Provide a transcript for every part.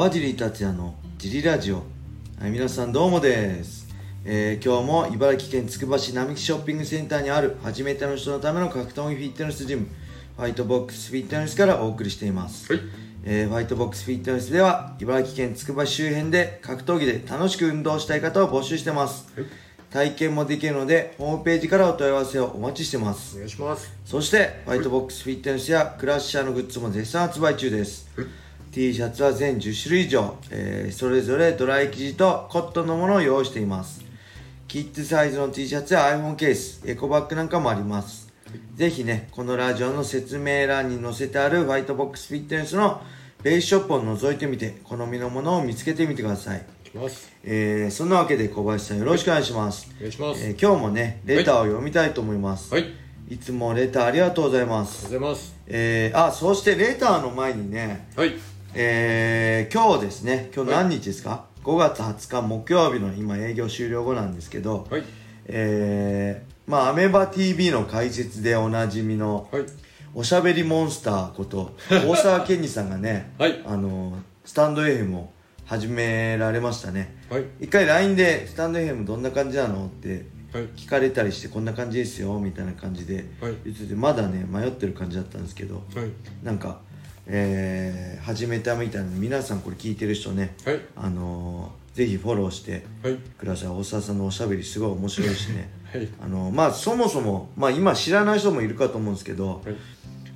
川尻達也のジリラジオ。はい皆さんどうもです、えー今日も茨城県つくば市並木ショッピングセンターにある初めての人のための格闘技フィットネスジムファイトボックスフィットネスからお送りしています、はい。えーファイトボックスフィットネスでは茨城県つくば市周辺で格闘技で楽しく運動したい方を募集してます、はい。体験もできるのでホームページからお問い合わせをお待ちしてます。お願いします。そしてファイトボックスフィットネスやクラッシャーのグッズも絶賛発売中です、T シャツは全10種類以上、えーそれぞれドライ生地とコットンのものを用意しています。キッズサイズの T シャツや iPhone ケースエコバッグなんかもあります。ぜひねこのラジオの説明欄に載せてあるファイトボックスフィットネスのベースショップを覗いてみて好みのものを見つけてみてください。えーそんなわけで小林さんよろしくお願いします。お願いします、えー今日もねレターを読みたいと思います、はい。ありいつもレターありがとうございまがとす。うございます。えー、あ、そしてレターの前にね、はいえー、今日ですね、今日何日ですか、?5 月20日木曜日の今営業終了後なんですけど、はい。えー、まあアメバ TV の解説でおなじみの、はい。おしゃべりモンスターこと、大沢健二さんがね、はい。あの、スタンド FM を始められましたね。はい。一回 LINE で、スタンド FM どんな感じなのってはい。聞かれたりしてこんな感じですよみたいな感じではい。言っててまだね迷ってる感じだったんですけどはい。なんかえー始めたみたいな皆さんこれ聞いてる人ねはい。あのーぜひフォローしてはい。ください大沢さんのおしゃべりすごい面白いしね。はい。あのまあそもそもまあ今知らない人もいるかと思うんですけどはい。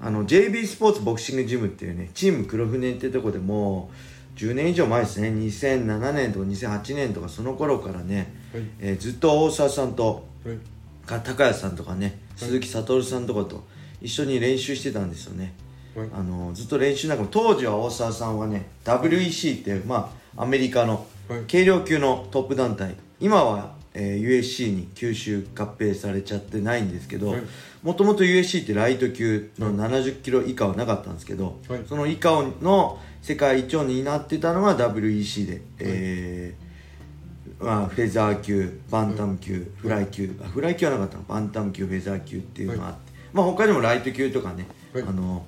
あの JB スポーツボクシングジムっていうねチーム黒船ってとこでもう10年以上前ですね。2007年とか2008年とかその頃からね、はい。えーずっと大沢さんとはい。か高谷さんとかね鈴木悟さんとかと一緒に練習してたんですよね、はいあのずっと練習なんかも当時は大沢さんはね WEC っていうまあアメリカのはい。軽量級のトップ団体。今は、えー USC に吸収合併されちゃってないんですけどはい。もともと USC ってライト級の70キロ以下はなかったんですけど、はい。その以下の世界一を担ってたのが WEC で、えーまあ、フェザー級バンタム級、フライ級。あフライ級はなかったの？バンタム級フェザー級っていうのがあって、まあ他にもライト級とかね、はい。あの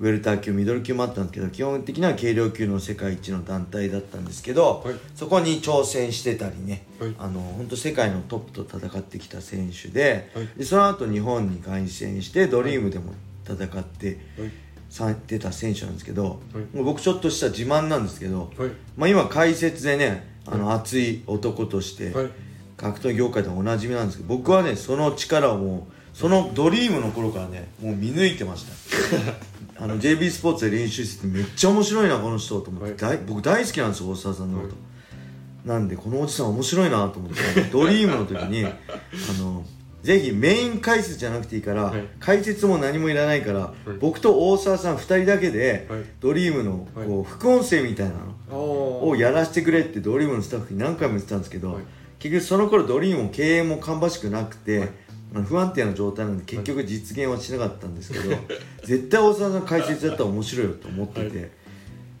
ウェルター級ミドル級もあったんですけど基本的には軽量級の世界一の団体だったんですけど、はい。そこに挑戦してたりね、はい。あの本当世界のトップと戦ってきた選手で,、はい。でその後日本に凱旋してドリームでも戦って、はい。さ出た選手なんですけど、はい。もう僕ちょっとした自慢なんですけど、はい。まあ、今解説でねあの熱い男として、はい。格闘技業界でもおなじみなんですけど僕はねその力をもうそのドリームの頃からねもう見抜いてました あの JB スポーツで練習しててめっちゃ面白いなこの人と思って、大僕大好きなんですよ大沢さんのこと、なんでこのおじさん面白いなと思って。ドリームの時にあのぜひメイン解説じゃなくていいから、はい。解説も何もいらないから、僕と大沢さん2人だけで、はい。ドリームのこう、はい副音声みたいなのおをやらせてくれってドリームのスタッフに何回も言ってたんですけど、はい。結局その頃ドリームも経営も芳しくなくて、不安定な状態なんで結局実現はしなかったんですけど、絶対大沢さんの解説だったら面白いよと思ってて、は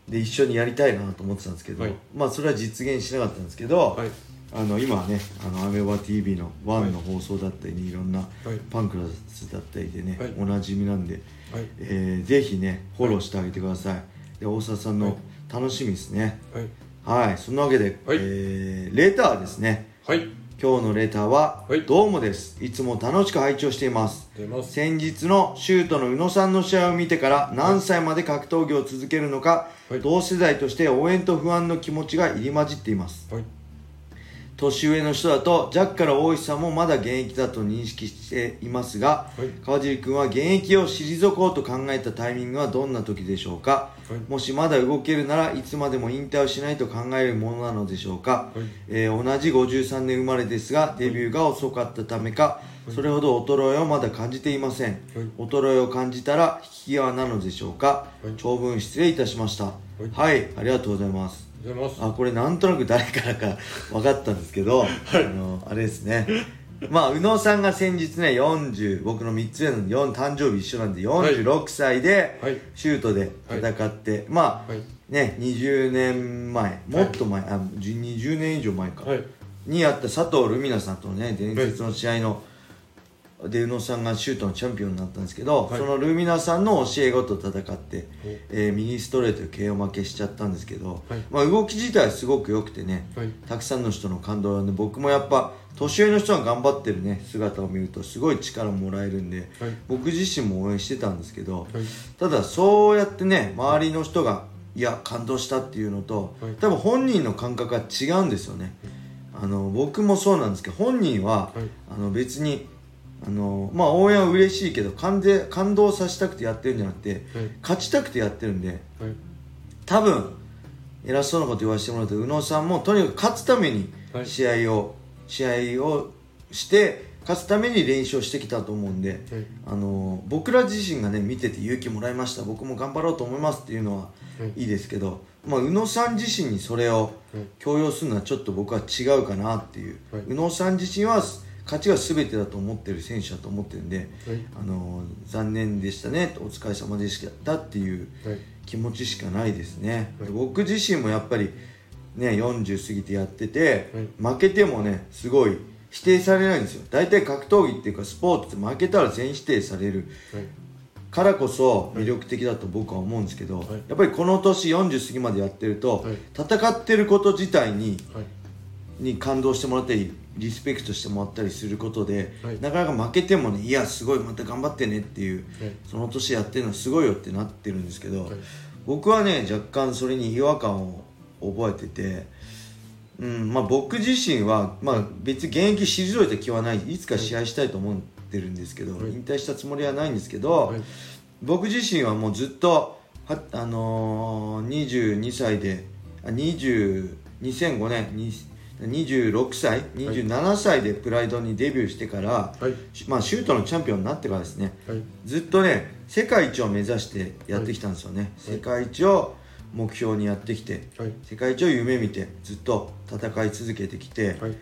で一緒にやりたいなと思ってたんですけど、はい。まあそれは実現しなかったんですけど、はい。あの今はねあのアメバ TV のワンの放送だったりにい。ろんなパンクラスだったりでね、はい。おなじみなんで、はい。えーぜひねフォローしてあげてください、で大沢さんの楽しみですね。はい。はい。そんなわけで、はい。えーレターですね。はい今日のレターは、はい。どうもです。いつも楽しく拝聴しています。出ます。先日のシュートの宇野さんの試合を見てから何歳まで格闘技を続けるのか、はい。同世代として応援と不安の気持ちが入り混じっています。はい年上の人だとジャッカル大石さんもまだ現役だと認識していますが、はい。川尻君は現役を退こうと考えたタイミングはどんな時でしょうか、はい。もしまだ動けるならいつまでも引退をしないと考えるものなのでしょうか、はい。えー同じ53年生まれですがデビューが遅かったためか、それほど衰えをまだ感じていません、はい。衰えを感じたら引き際なのでしょうか、はい。長文失礼いたしました。はい、ありがとうございます出ます。あこれなんとなく誰からか 分かったんですけど、あのあれですね。まあ宇野さんが先日ね40僕の3つ上の4誕生日一緒なんで46歳ではい。シュートで戦って、まあ、はい。ね20年前もっと前、あ20年以上前か、はい。にやった佐藤ルミナさんとのね伝説の試合ので宇野さんがシュートのチャンピオンになったんですけど、はい。そのルミナさんの教え子と戦ってお、えー右ストレートで KO 負けしちゃったんですけど、はい。まあ、動き自体はすごく良くてね、はい。たくさんの人の感動を呼んで僕もやっぱ年上の人が頑張ってるね姿を見るとすごい力もらえるんで、はい。僕自身も応援してたんですけど、はい。ただそうやってね周りの人がいや感動したっていうのと、はい。多分本人の感覚が違うんですよね、あの僕もそうなんですけど本人は、はい。あの別にあのまあ応援は嬉しいけど感で感動させたくてやってるんじゃなくて、はい。勝ちたくてやってるんではい。多分偉そうなこと言わせてもらうと宇野さんもとにかく勝つためにはい。試合を、試合をして勝つために練習をしてきたと思うんで、はい。あの僕ら自身がね見てて勇気もらいました。僕も頑張ろうと思いますっていうのははい。いいですけど、まあ、宇野さん自身にそれをはい。強要するのはちょっと僕は違うかなっていう、はい。宇野さん自身は勝ちが全てだと思ってる選手だと思ってるんで、はい。あの残念でしたねお疲れ様でしたっていうはい。気持ちしかないですね、はい。僕自身もやっぱりね40過ぎてやってて、負けてもねすごい否定されないんですよ。大体格闘技っていうかスポーツって負けたら全否定される。はい。からこそ魅力的だと僕は思うんですけど、はい。やっぱりこの年40過ぎまでやってると、はい。戦ってること自体にはい。に感動してもらったりリスペクトしてもらったりすることで、はい。なかなか負けてもねいやすごいまた頑張ってねっていう、はい。その年やってるのすごいよってなってるんですけど、はい。僕はね若干それに違和感を覚えてて、うんまあ、僕自身は、まあ、別に現役退いた気はないいつか試合したいと思ってるんですけど、はい。引退したつもりはないんですけど、はい。僕自身はもうずっとはあのー、22歳であ20 2005年に26歳27歳でプライドにデビューしてから、はい。まあ、シュートのチャンピオンになってからですね。はい。ずっとね世界一を目指してやってきたんですよね、はい。世界一を目標にやってきてはい。世界一を夢見てずっと戦い続けてきて、はい。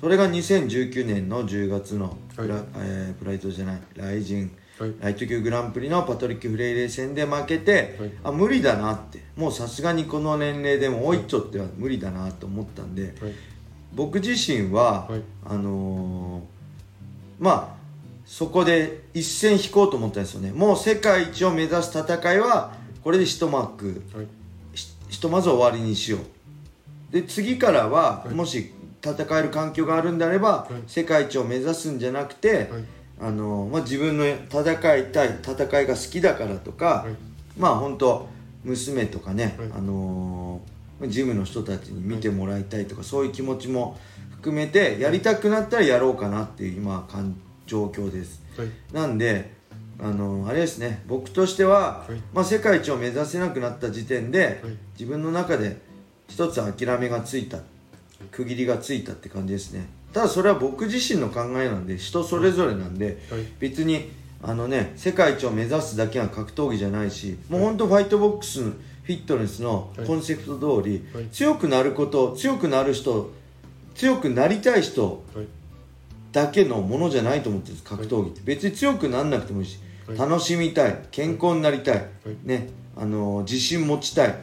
それが2019年の10月のプラ,、はい。えープライドじゃないライジン。はい。ライト級グランプリのパトリック・フレイレ戦で負けて、はい。あ無理だなって。もうさすがにこの年齢でもおいっちょっては無理だなと思ったんで、はい僕自身は、はい。あのーまあそこで一線引こうと思ったんですよね。もう世界一を目指す戦いはこれで一幕。はい。ひひとまず終わりにしよう。で次からは、はい。もし戦える環境があるんであれば、い。世界一を目指すんじゃなくて、はい。あのまあ、自分の戦いたい戦いが好きだからとか、はい。まあ本当娘とかね、はい。あのージムの人たちに見てもらいたいとか、そういう気持ちも含めてやりたくなったらやろうかなっていう今状況です。はい。なんであのーあれですね。僕としては、はい。まあ、世界一を目指せなくなった時点で、はい。自分の中で一つ諦めがついた区切りがついたって感じですね。ただそれは僕自身の考えなんで人それぞれなんで、はい。別にあのね世界一を目指すだけが格闘技じゃないしもう本当ファイトボックスフィットネスのコンセプト通り、はい。強くなること強くなる人強くなりたい人はい。だけのものじゃないと思ってるんです格闘技って。別に強くなんなくてもいいし、はい。楽しみたい健康になりたい、はい。ね。あの自信持ちたい。はい。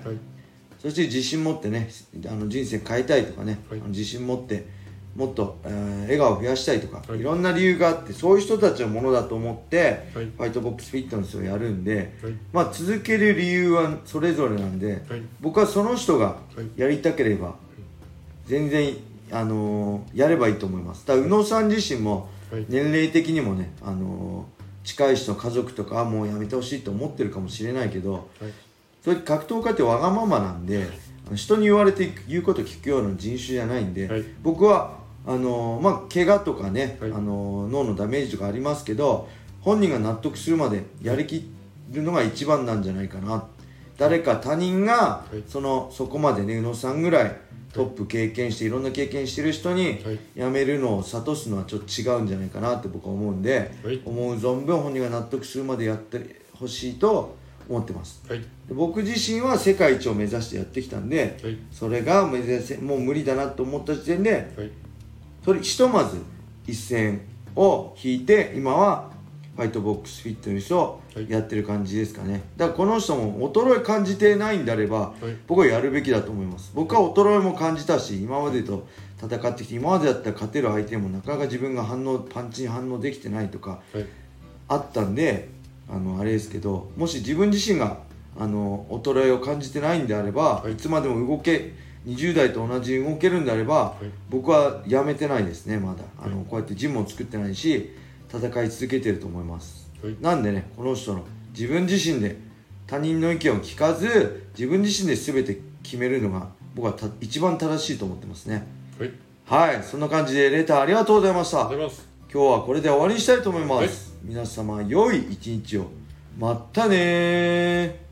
そして自信持ってねあの人生変えたいとかね、自信持ってもっと、えー笑顔を増やしたいとか、はい。い、ろんな理由があってそういう人たちのものだと思って、はい。ファイトボックスフィットネスをやるんで、はい。まあ、続ける理由はそれぞれなんで、はい。僕はその人がはい。やりたければ全然、あのーやればいいと思います。だ宇野さん自身もはい。年齢的にもね、あのー近い人の家族とかあもうやめてほしいと思ってるかもしれないけど、はい。それ格闘家ってわがままなんで人に言われて言うこと聞くような人種じゃないんで、はい。僕はあのーまあ怪我とかね、はい。あのー脳のダメージとかありますけど本人が納得するまでやりきるのが一番なんじゃないかな。誰か他人がはい。そのそこまでね宇野さんぐらいトップ経験していろんな経験してる人にはい。辞めるのを諭すのはちょっと違うんじゃないかなって僕は思うんで、はい。思う存分本人が納得するまでやってほしいと思ってます。はい。で僕自身は世界一を目指してやってきたんで、はい。それが目指せもう無理だなと思った時点ではいそれひとまず一線を引いて今はファイトボックスフィットネスをやってる感じですかね、だからこの人も衰え感じてないんであれば、はい。僕はやるべきだと思います。僕は衰えも感じたし今までと戦ってきて今までだったら勝てる相手もなかなか自分が反応パンチに反応できてないとかはい。あったんであのあれですけどもし自分自身があの衰えを感じてないんであれば、はい。い、つまでも動け20代と同じ動けるんであれば、い。僕はやめてないですねまだ。あのこうやってジムを作ってないし戦い続けてると思います、はい。なんでねこの人の自分自身で他人の意見を聞かず自分自身で全て決めるのが僕はた一番正しいと思ってますね。はい。はい。そんな感じでレターありがとうございました。今日はこれで終わりにしたいと思います、皆様良い一日を。またねー